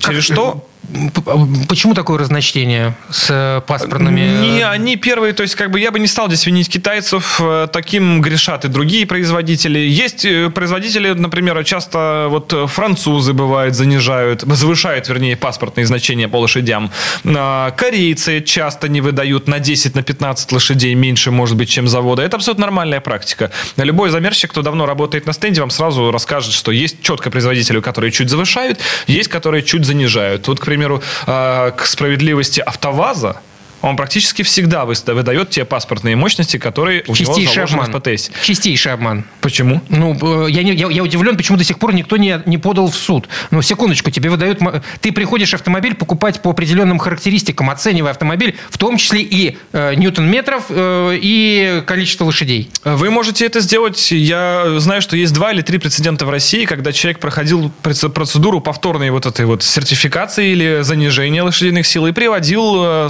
Через что Почему такое разночтение с э, паспортными? Не они первые, то есть как бы я бы не стал здесь винить китайцев, э, таким грешат и другие производители. Есть э, производители, например, часто вот французы бывают занижают, завышают, вернее, паспортные значения по лошадям. А, корейцы часто не выдают на 10, на 15 лошадей меньше, может быть, чем завода. Это абсолютно нормальная практика. Любой замерщик, кто давно работает на стенде, вам сразу расскажет, что есть четко производители, которые чуть завышают, есть, которые чуть занижают. Вот, к примеру, а, к справедливости АвтоВАЗа, он практически всегда выдает те паспортные мощности, которые у Чистейший него заложены обман. в ПТС. Чистейший обман. Почему? Ну, я, не, я, я удивлен, почему до сих пор никто не, не подал в суд. Ну, секундочку, тебе выдают... Ты приходишь автомобиль покупать по определенным характеристикам, оценивая автомобиль, в том числе и э, ньютон-метров, э, и количество лошадей. Вы можете это сделать. Я знаю, что есть два или три прецедента в России, когда человек проходил процедуру повторной вот этой вот сертификации или занижения лошадиных сил и приводил э,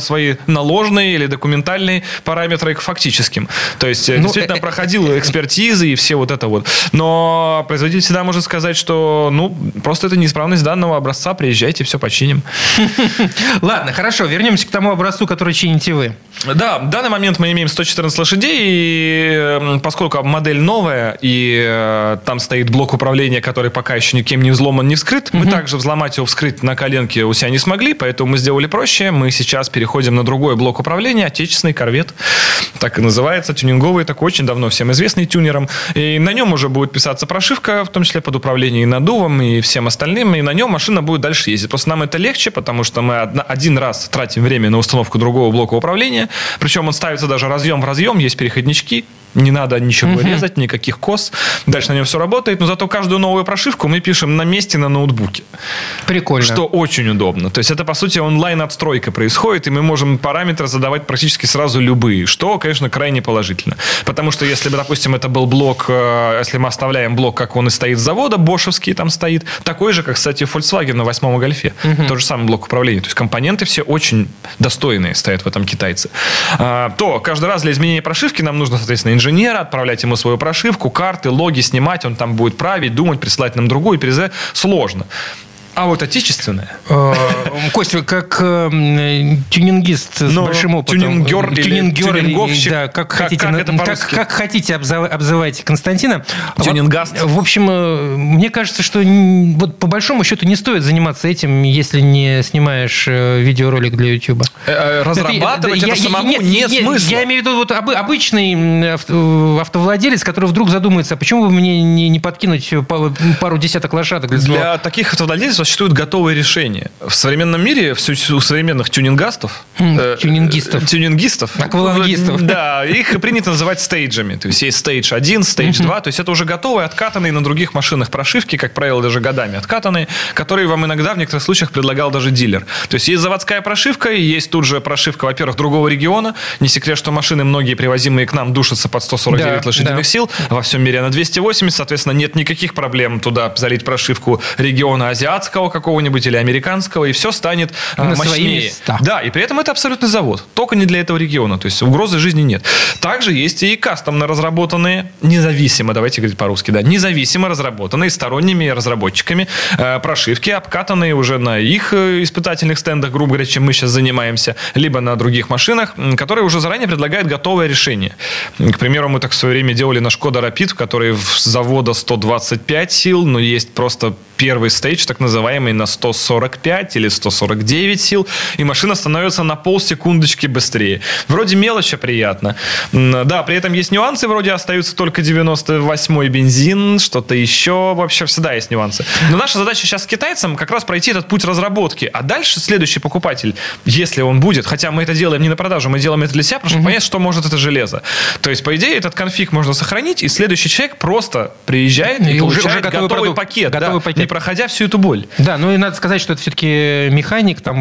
свои наложные или документальные параметры к фактическим. То есть, ну, действительно, э, проходил э, экспертизы и все вот это вот. Но производитель всегда может сказать, что, ну, просто это неисправность данного образца, приезжайте, все починим. Ладно, хорошо, вернемся к тому образцу, который чините вы. Да, в данный момент мы имеем 114 лошадей, и поскольку модель новая, и э, там стоит блок управления, который пока еще никем не взломан, не вскрыт, угу. мы также взломать его вскрыть на коленке у себя не смогли, поэтому мы сделали проще. Мы сейчас переходим на другой блок управления, отечественный корвет, так и называется, тюнинговый, такой очень давно всем известный тюнером. И на нем уже будет писаться прошивка, в том числе под управлением и надувом, и всем остальным, и на нем машина будет дальше ездить. Просто нам это легче, потому что мы один раз тратим время на установку другого блока управления, причем он ставится даже разъем в разъем, есть переходнички, не надо ничего угу. резать, никаких кос. Дальше на нем все работает, но зато каждую новую прошивку мы пишем на месте на ноутбуке. Прикольно. Что очень удобно. То есть это, по сути, онлайн-отстройка происходит, и мы можем параметры задавать практически сразу любые, что, конечно, крайне положительно. Потому что если бы, допустим, это был блок, э, если мы оставляем блок, как он и стоит с завода, бошевский там стоит, такой же, как, кстати, Volkswagen на восьмом гольфе. Угу. Тот же самый блок управления. То есть компоненты все очень достойные стоят в этом китайце. А, то каждый раз для изменения прошивки нам нужно, соответственно, инженер инженера, отправлять ему свою прошивку, карты, логи снимать, он там будет править, думать, присылать нам другую, перез... сложно. А вот отечественное? Э, Костя, как э, тюнингист с большим опытом. Тюнингер тюнингер тюнинговщик. Да, как, хотите, как, хотите обзывать Константина. Тюнингаст. В общем, э, мне кажется, что вот по большому счету не стоит заниматься этим, если не снимаешь видеоролик для YouTube. Разрабатывать это, самому нет, смысла. Я имею в виду вот обычный автовладелец, который вдруг задумается, а почему бы мне не подкинуть пару десяток лошадок для Для таких автовладельцев существуют готовые решения. В современном мире у современных тюнингастов... Э, тюнингистов. Э, тюнингистов. Аквалангистов. Да, их принято называть стейджами. То есть есть стейдж 1, стейдж 2. То есть это уже готовые, откатанные на других машинах прошивки, как правило, даже годами откатанные, которые вам иногда в некоторых случаях предлагал даже дилер. То есть есть заводская прошивка, и есть тут же прошивка, во-первых, другого региона. Не секрет, что машины многие привозимые к нам душатся под 149 да, лошадиных да. сил. Во всем мире на 280, соответственно, нет никаких проблем туда залить прошивку региона азиатского, немецкого какого-нибудь или американского, и все станет а, На мощнее. Да, и при этом это абсолютный завод. Только не для этого региона. То есть угрозы жизни нет. Также есть и кастомно разработанные, независимо, давайте говорить по-русски, да, независимо разработанные сторонними разработчиками э, прошивки, обкатанные уже на их э, испытательных стендах, грубо говоря, чем мы сейчас занимаемся, либо на других машинах, которые уже заранее предлагают готовое решение. К примеру, мы так в свое время делали на Шкода Rapid, в которой с завода 125 сил, но есть просто первый стейдж, так называемый, на 145 или 149 сил, и машина становится на полсекундочки быстрее. Вроде мелочь, а приятно. Да, при этом есть нюансы, вроде остаются только 98-й бензин, что-то еще, вообще всегда есть нюансы. Но наша задача сейчас с китайцам как раз пройти этот путь разработки, а дальше следующий покупатель, если он будет, хотя мы это делаем не на продажу, мы делаем это для себя, чтобы mm-hmm. понять, что может это железо. То есть, по идее, этот конфиг можно сохранить, и следующий человек просто приезжает и, и получает уже, уже готовый, готовый пакет. Готовый да, пакет не проходя всю эту боль. Да, ну и надо сказать, что это все-таки механик, там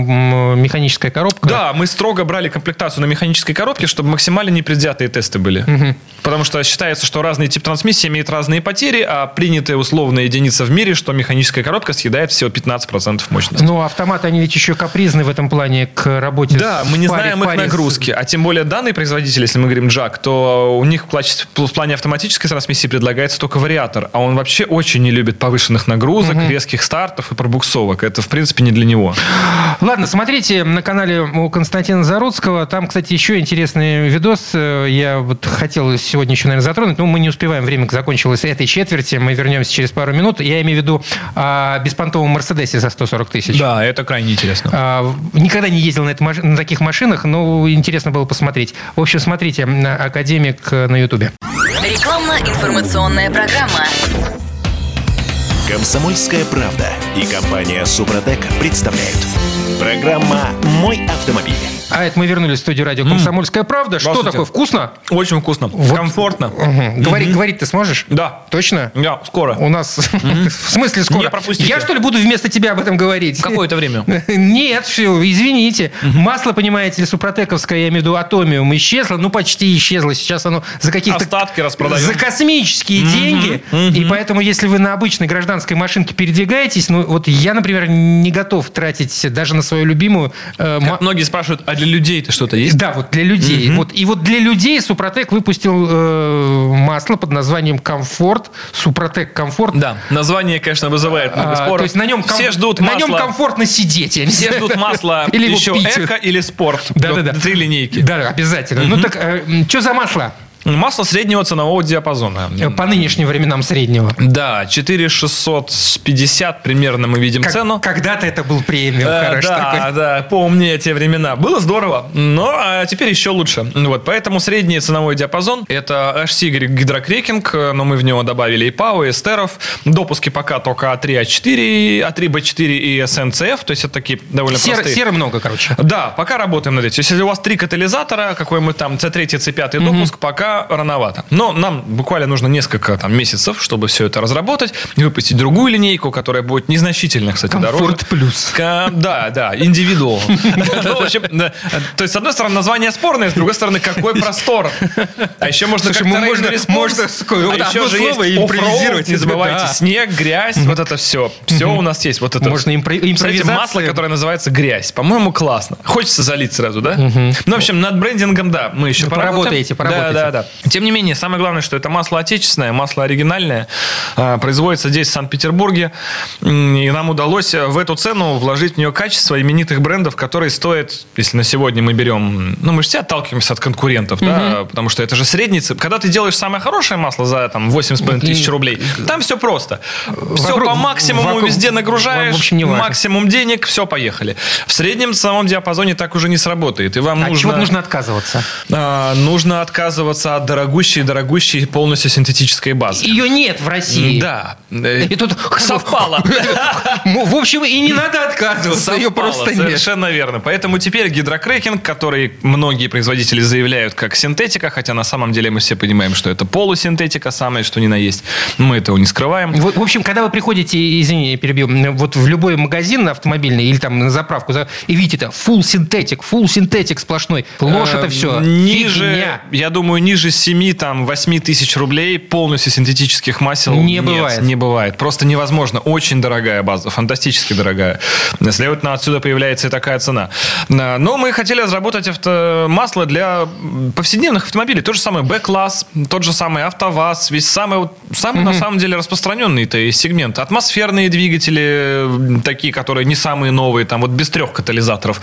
механическая коробка. Да, мы строго брали комплектацию на механической коробке, чтобы максимально непредвзятые тесты были. Угу. Потому что считается, что разный тип трансмиссии имеет разные потери, а принятая условная единица в мире, что механическая коробка съедает всего 15% мощности. Ну, автоматы, они ведь еще капризны в этом плане к работе Да, мы не знаем их нагрузки. А тем более данный производитель, если мы говорим Jack, то у них в плане автоматической трансмиссии предлагается только вариатор. А он вообще очень не любит повышенных нагрузок, угу. резких стартов и пробуксовок. Это, в принципе, не для него. Ладно, смотрите на канале у Константина Заруцкого. Там, кстати, еще интересный видос. Я вот хотел сегодня еще, наверное, затронуть, но мы не успеваем. Время закончилось этой четверти. Мы вернемся через пару минут. Я имею в виду о беспонтовом Мерседесе за 140 тысяч. Да, это крайне интересно. А, никогда не ездил на, это, на таких машинах, но интересно было посмотреть. В общем, смотрите, Академик на Ютубе. Рекламно-информационная программа. Комсомольская правда и компания Супротек представляют. Программа «Мой автомобиль». А это мы вернулись в студию радио «Комсомольская правда». Что такое? Вкусно? Очень вкусно. Вот. Комфортно. Угу. Говори, Говорить ты сможешь? Да. Точно? Да, скоро. У нас... В смысле скоро? Не пропустите. Я, что ли, буду вместо тебя об этом говорить? Какое-то время? Нет, все, извините. Масло, понимаете ли, супротековское, я имею в виду атомиум, исчезло. Ну, почти исчезло. Сейчас оно за каких-то... Остатки распродаем. За космические деньги. И поэтому, если вы на обычной гражданской машинке передвигаетесь, ну, вот я, например, не готов тратить даже на свою любимую... Э, многие спрашивают, а для людей это что-то есть? Да, вот для людей. Угу. Вот, и вот для людей Супротек выпустил э, масло под названием Комфорт. Супротек Комфорт. Да, название, конечно, вызывает много а, споров. То есть на нем, ком... Все ждут на нем комфортно сидеть. Все ждут масла или еще эко или спорт. Да-да-да. Три линейки. Да, обязательно. Угу. Ну так, э, что за масло? Масло среднего ценового диапазона. По нынешним временам среднего. Да, 4650 примерно мы видим как, цену. Когда-то это был премиум, э, Да, такой. да, помню эти времена. Было здорово, но а теперь еще лучше. Вот, поэтому средний ценовой диапазон – это HC гидрокрекинг, но мы в него добавили и ПАУ, и эстеров. Допуски пока только А3, А4, А3, Б4 и SNCF, то есть это такие довольно Сер, простые. Серы много, короче. Да, пока работаем над этим. Если у вас три катализатора, какой мы там, C3, C5 допуск, пока рановато. Но нам буквально нужно несколько там, месяцев, чтобы все это разработать, и выпустить другую линейку, которая будет незначительно, кстати, Комфорт дороже. плюс. Да, да, индивидуал. Ну, то есть, с одной стороны, название спорное, с другой стороны, какой простор. А еще можно как-то можно, можно а еще же есть импровизировать. Не забывайте, снег, грязь, вот это все. Все у нас есть. Вот это. Можно импровизация. масло, которое называется грязь. По-моему, классно. Хочется залить сразу, да? Ну, в общем, над брендингом, да, мы еще поработаете. Поработаете, Да, да, да. Тем не менее, самое главное, что это масло отечественное, масло оригинальное, а, производится здесь, в Санкт-Петербурге, и нам удалось в эту цену вложить в нее качество именитых брендов, которые стоят, если на сегодня мы берем, ну, мы же все отталкиваемся от конкурентов, угу. да, потому что это же средний, когда ты делаешь самое хорошее масло за там 8,5 тысяч рублей, там все просто. Все вокруг, по максимуму вокруг, везде нагружаешь, общем, не максимум денег, все, поехали. В среднем ценовом диапазоне так уже не сработает, и вам а нужно... чего нужно отказываться? А, нужно отказываться от дорогущей, дорогущей полностью синтетической базы. Ее нет в России. Да. И тут совпало. В общем, и не надо отказываться. Ее просто нет. Совершенно верно. Поэтому теперь гидрокрекинг, который многие производители заявляют как синтетика, хотя на самом деле мы все понимаем, что это полусинтетика самое, что ни на есть. Мы этого не скрываем. В общем, когда вы приходите, извини, я перебью, вот в любой магазин автомобильный или там на заправку, и видите это full синтетик, full синтетик сплошной, ложь это все. Ниже, я думаю, ниже 7 там 8 тысяч рублей полностью синтетических масел не нет, бывает. Не бывает. Просто невозможно. Очень дорогая база, фантастически дорогая. Следовательно, отсюда появляется и такая цена. Но мы хотели разработать авто... масло для повседневных автомобилей. То же самое B-класс, тот же самый АвтоВАЗ, весь самый, самый mm-hmm. на самом деле распространенный-то сегмент. Атмосферные двигатели, такие, которые не самые новые, там вот без трех катализаторов.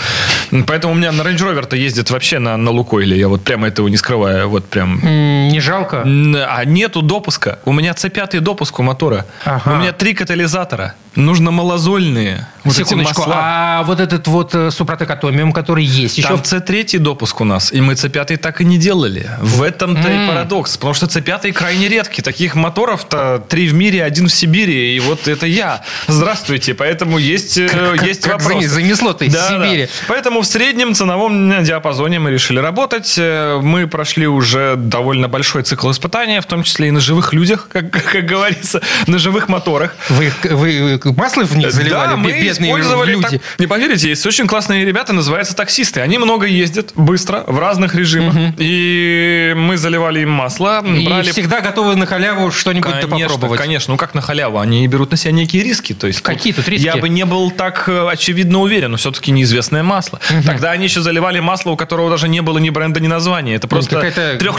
Поэтому у меня на Range Rover-то ездит вообще на, на Лукойле. Я вот прямо этого не скрываю. Вот прям... Не жалко? А нету допуска. У меня C5 допуск у мотора. Ага. У меня три катализатора. Нужно малозольные. Вот Секундочку, а вот этот вот э, супротек атомиум, который есть еще... Там C3 допуск у нас, и мы C5 так и не делали. В этом-то mm. и парадокс, потому что C5 крайне редкий. Таких моторов-то три в мире, один в Сибири, и вот это я. Здравствуйте, поэтому есть, э, как, есть как вопрос. занесло-то из да, Сибири. Да. Поэтому в среднем ценовом диапазоне мы решили работать. Э, мы прошли уже довольно большой цикл испытания, в том числе и на живых людях, как, как говорится, на живых моторах. Вы, вы масло в них заливали, да, мы бедные использовали, люди? Так, не поверите, есть очень классные ребята, называются таксисты. Они много ездят, быстро, в разных режимах. Угу. И мы заливали им масло. И брали... всегда готовы на халяву что-нибудь попробовать. Конечно, ну как на халяву? Они берут на себя некие риски. То есть, Какие тут риски? Я бы не был так э, очевидно уверен, но все-таки неизвестное масло. Угу. Тогда они еще заливали масло, у которого даже не было ни бренда, ни названия. Это просто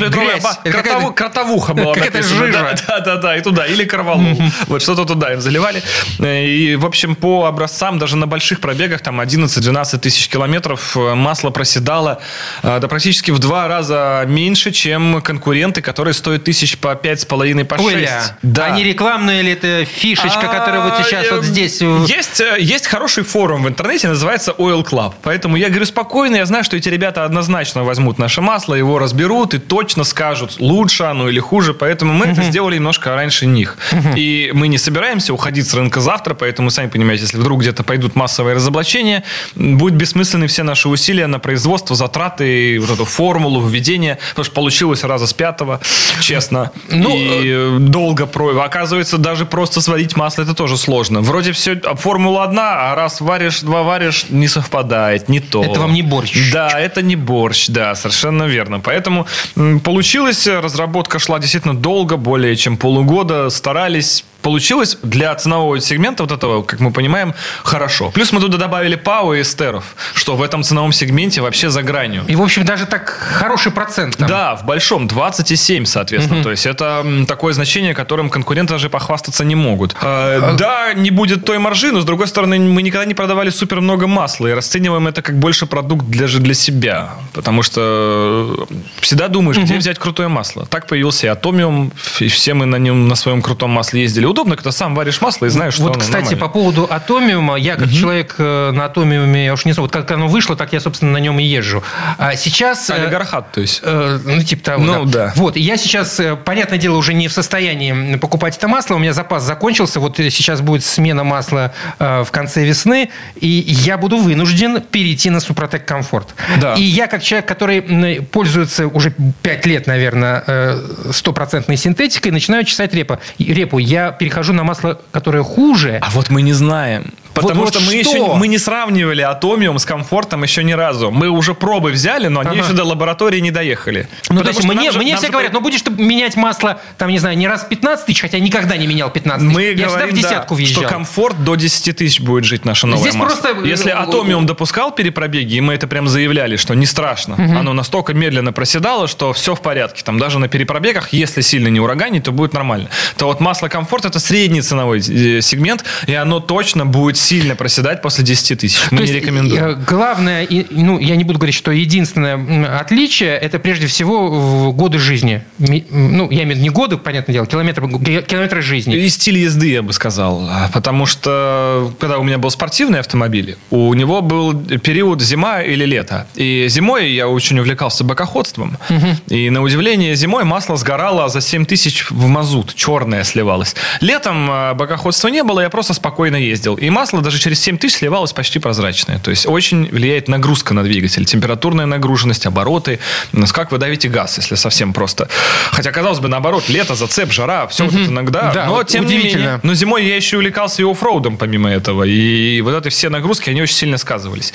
трехлитровая ба... кротову... кротовуха была Какая-то жижа. Да, да, да, и туда. Или корвалол. Вот что-то туда им заливали. Э, и, в общем, по образцам, даже на больших пробегах, там 11-12 тысяч километров, э, масло проседало да, практически в два раза меньше, чем конкуренты, которые стоят тысяч по пять с половиной, по шесть. Да. А не рекламная ли это фишечка, которая вот сейчас вот здесь... Есть, есть хороший форум в интернете, называется Oil Club. Поэтому я говорю спокойно, я знаю, что эти ребята однозначно возьмут наше масло, его разберут и точно скажут, лучше оно или хуже. Поэтому мы это сделали немножко раньше них. И мы не собираемся уходить с рынка завтра, поэтому, сами понимаете, если вдруг где-то пойдут массовые разоблачения, будет бессмысленны все наши усилия на производство, затраты, вот эту формулу, введения, потому что получилось раза с пятого, честно. Ну, и э, долго про... Оказывается, даже просто сварить масло это тоже сложно. Вроде все, а формула одна, а раз варишь, два варишь, не совпадает, не то. Это вам не борщ. Да, это не борщ, да, совершенно верно. Поэтому получилось, разработка шла действительно долго, более чем полугода, старались получилось для ценового сегмента вот этого, как мы понимаем, хорошо. Плюс мы туда добавили ПАО и эстеров, что в этом ценовом сегменте вообще за гранью. И, в общем, даже так хороший процент там. Да, в большом, 27, соответственно. Угу. То есть это такое значение, которым конкуренты даже похвастаться не могут. А... Да, не будет той маржи, но, с другой стороны, мы никогда не продавали супер много масла и расцениваем это как больше продукт даже для себя. Потому что всегда думаешь, угу. где взять крутое масло. Так появился и Атомиум, и все мы на нем, на своем крутом масле ездили удобно, когда сам варишь масло и знаешь, что Вот, кстати, нормально. по поводу атомиума, я как угу. человек э, на атомиуме, я уж не знаю, вот как оно вышло, так я, собственно, на нем и езжу. А сейчас... Э, Олигархат, то есть. Э, ну, типа того, Ну, да. да. Вот, я сейчас, э, понятное дело, уже не в состоянии покупать это масло, у меня запас закончился, вот сейчас будет смена масла в конце весны, и я буду вынужден перейти на Супротек Комфорт. Да. И я, как человек, который пользуется уже 5 лет, наверное, стопроцентной синтетикой, начинаю чесать репу. Я перехожу на масло, которое хуже. А вот мы не знаем. Потому вот, что вот мы что? еще мы не сравнивали атомиум с комфортом еще ни разу. Мы уже пробы взяли, но они ага. еще до лаборатории не доехали. Ну, Потому то есть мне, же, мне все же... говорят, ну будешь ты менять масло, там, не знаю, не раз 15 тысяч, хотя никогда не менял 15 тысяч. Мы Я говорим, в десятку да, въезжал. что комфорт до 10 тысяч будет жить наше новое Здесь масло. Просто... Если атомиум допускал перепробеги, и мы это прям заявляли, что не страшно, угу. оно настолько медленно проседало, что все в порядке. Там даже на перепробегах, если сильно не ураганить, то будет нормально. То вот масло комфорт это средний ценовой э, сегмент, и оно точно будет сильно проседать после 10 тысяч. Мы То не рекомендуем. Э, главное, ну, я не буду говорить, что единственное отличие, это прежде всего годы жизни. Ну, я имею в виду не годы, понятное дело, километры, километры жизни. И стиль езды, я бы сказал. Потому что, когда у меня был спортивный автомобиль, у него был период зима или лето. И зимой я очень увлекался бокоходством. Угу. И, на удивление, зимой масло сгорало за 7 тысяч в мазут. Черное сливалось. Летом э, бокоходства не было, я просто спокойно ездил. И масло даже через 7 тысяч сливалось почти прозрачное. То есть очень влияет нагрузка на двигатель. Температурная нагруженность, обороты. Как вы давите газ, если совсем просто. Хотя, казалось бы, наоборот, лето, зацеп, жара, все угу. вот это иногда. Да, но, вот тем не менее. Но зимой я еще увлекался и оффроудом, помимо этого. И вот эти все нагрузки, они очень сильно сказывались.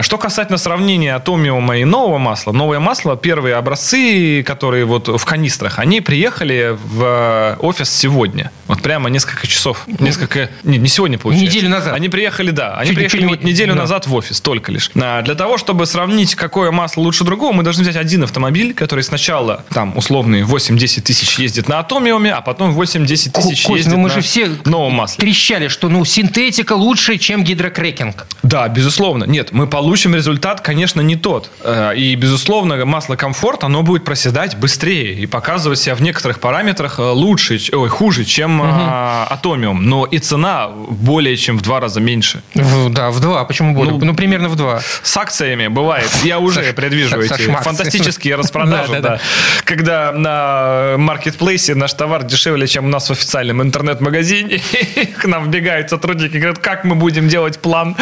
Что касательно сравнения атомиума и нового масла. Новое масло, первые образцы, которые вот в канистрах, они приехали в офис сегодня. Вот прямо несколько часов. Несколько... Не, не сегодня, получается. Неделю назад. Они приехали, да. Они чуть, приехали чуть, вот неделю да. назад в офис, только лишь. А, для того, чтобы сравнить, какое масло лучше другого, мы должны взять один автомобиль, который сначала, там, условные 8-10 тысяч ездит на атомиуме, а потом 8-10 тысяч Кость, ездит ну мы на же все новом масле. трещали, что ну синтетика лучше, чем гидрокрекинг. Да, безусловно. Нет, мы получим результат, конечно, не тот. Э, и, безусловно, масло комфорт, оно будет проседать быстрее и показывать себя в некоторых параметрах э, лучше, ой, хуже, чем угу. атомиум. Но и цена более чем в два раза раза меньше. В, да, в два. Почему более? Ну, ну, примерно в два. С акциями бывает. Я уже предвижу эти фантастические распродажи. да, Когда на маркетплейсе наш товар дешевле, чем у нас в официальном интернет-магазине. К нам вбегают сотрудники и говорят, как мы будем делать план.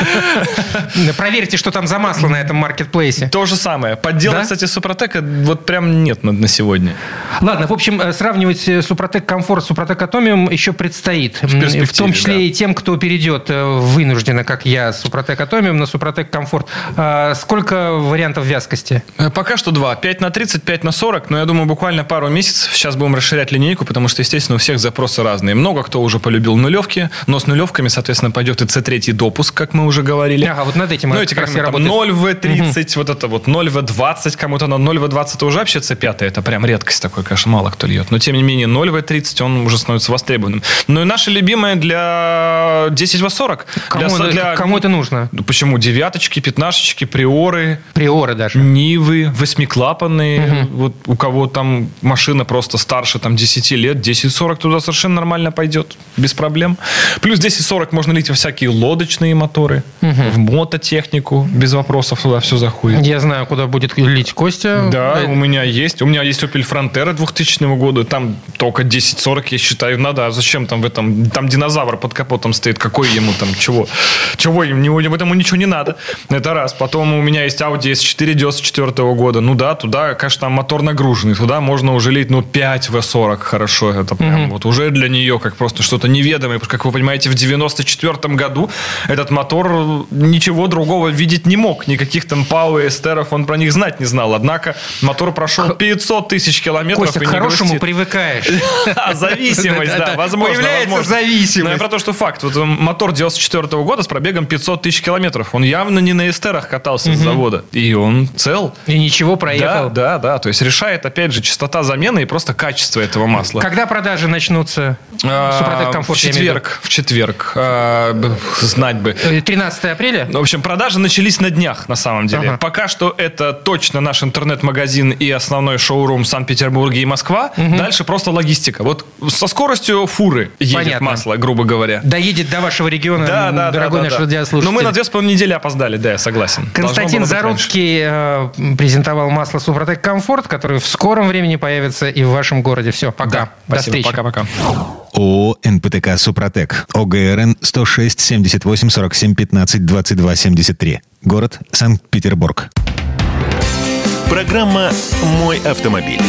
Проверьте, что там за масло на этом маркетплейсе. То же самое. Подделать, кстати, Супротека вот прям нет на сегодня. Ладно, в общем, э, сравнивать э, Супротек Комфорт с Супротек Атомиум еще предстоит. В, в том числе да. и тем, кто перейдет э, вынужденно, как я, Супротек Атомиум на Супротек Комфорт. А сколько вариантов вязкости? Пока что два. 5 на 30, 5 на 40, но я думаю, буквально пару месяцев. Сейчас будем расширять линейку, потому что, естественно, у всех запросы разные. Много кто уже полюбил нулевки, но с нулевками, соответственно, пойдет и C3 допуск, как мы уже говорили. Ага, вот над этим ну, эти как раз 0 V30, угу. вот это вот 0 V20, кому-то на 0 V20 это уже вообще C5, это прям редкость такой, конечно, мало кто льет. Но, тем не менее, 0 V30, он уже становится востребованным. Ну и наше любимое для 10 V40. Кому, для, для... кому это нужно? Ну, почему? Девяточки, пятнашечки, приоры. Приоры даже. Нивы, восьмиклапанные. Угу. Вот у кого там машина просто старше там 10 лет, 10-40 туда совершенно нормально пойдет, без проблем. Плюс 10-40 можно лить во всякие лодочные моторы, угу. в мототехнику, без вопросов туда все заходит. Я знаю, куда будет лить Костя. Да, у меня есть. У меня есть Opel Frontera 2000 года, там только 10-40, я считаю, надо. А зачем там в этом, там динозавр под капотом стоит, какой ему там, чего? Чего ему, этому ничего не надо. Это раз. Потом у меня есть Audi S4 94 года. Ну да, туда, конечно, там мотор нагруженный. Туда можно уже лить, ну, 5 V40 хорошо. Это прям mm-hmm. вот уже для нее как просто что-то неведомое. Как вы понимаете, в 94 году этот мотор ничего другого видеть не мог. Никаких там ПАУ и эстеров он про них знать не знал. Однако мотор прошел 500 тысяч километров. Костя, к хорошему привыкаешь. Зависимость, да, возможно. Появляется зависимость. Но я про то, что факт. Вот мотор 94 года с пробегом 500 тысяч километров. Он явно не на эстерах катался с завода. И он цел. И ничего проехал. Да, да, да. То есть решает, опять же, частота замены и просто качество этого масла. Когда продажи начнутся? Супротек Комфорт, в четверг. В четверг. А, знать бы. 13 апреля? В общем, продажи начались на днях, на самом деле. Ага. Пока что это точно наш интернет-магазин и основной шоурум Санкт-Петербурге и Москва. Угу. Дальше просто логистика. Вот со скоростью фуры едет Понятно. масло, грубо говоря. Доедет до вашего региона, да, да, дорогой да, наш да. радиослушатель. Но мы на две с половиной недели опоздали, да, я согласен. Константин Заруцкий э, презентовал масло Супротек Комфорт, которое в скором времени появится и в вашем городе. Все, пока. Да, До спасибо, встречи. Пока-пока. ООО «НПТК Супротек». ОГРН 106 78 47 15 22 73. Город Санкт-Петербург. Программа «Мой автомобиль».